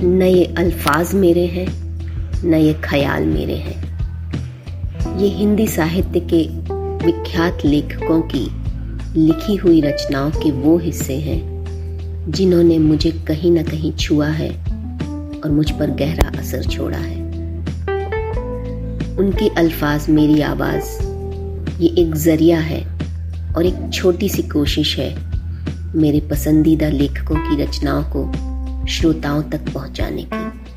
ये अल्फाज मेरे हैं न ये ख्याल मेरे हैं। ये हिंदी साहित्य के विख्यात लेखकों की लिखी हुई रचनाओं के वो हिस्से हैं, जिन्होंने मुझे कहीं ना कहीं छुआ है और मुझ पर गहरा असर छोड़ा है। उनके अल्फाज मेरी आवाज़, ये एक ज़रिया है और एक छोटी सी कोशिश है मेरे पसंदीदा लेखकों की रचनाओं को श्रोताओं तक पहुँचाने की।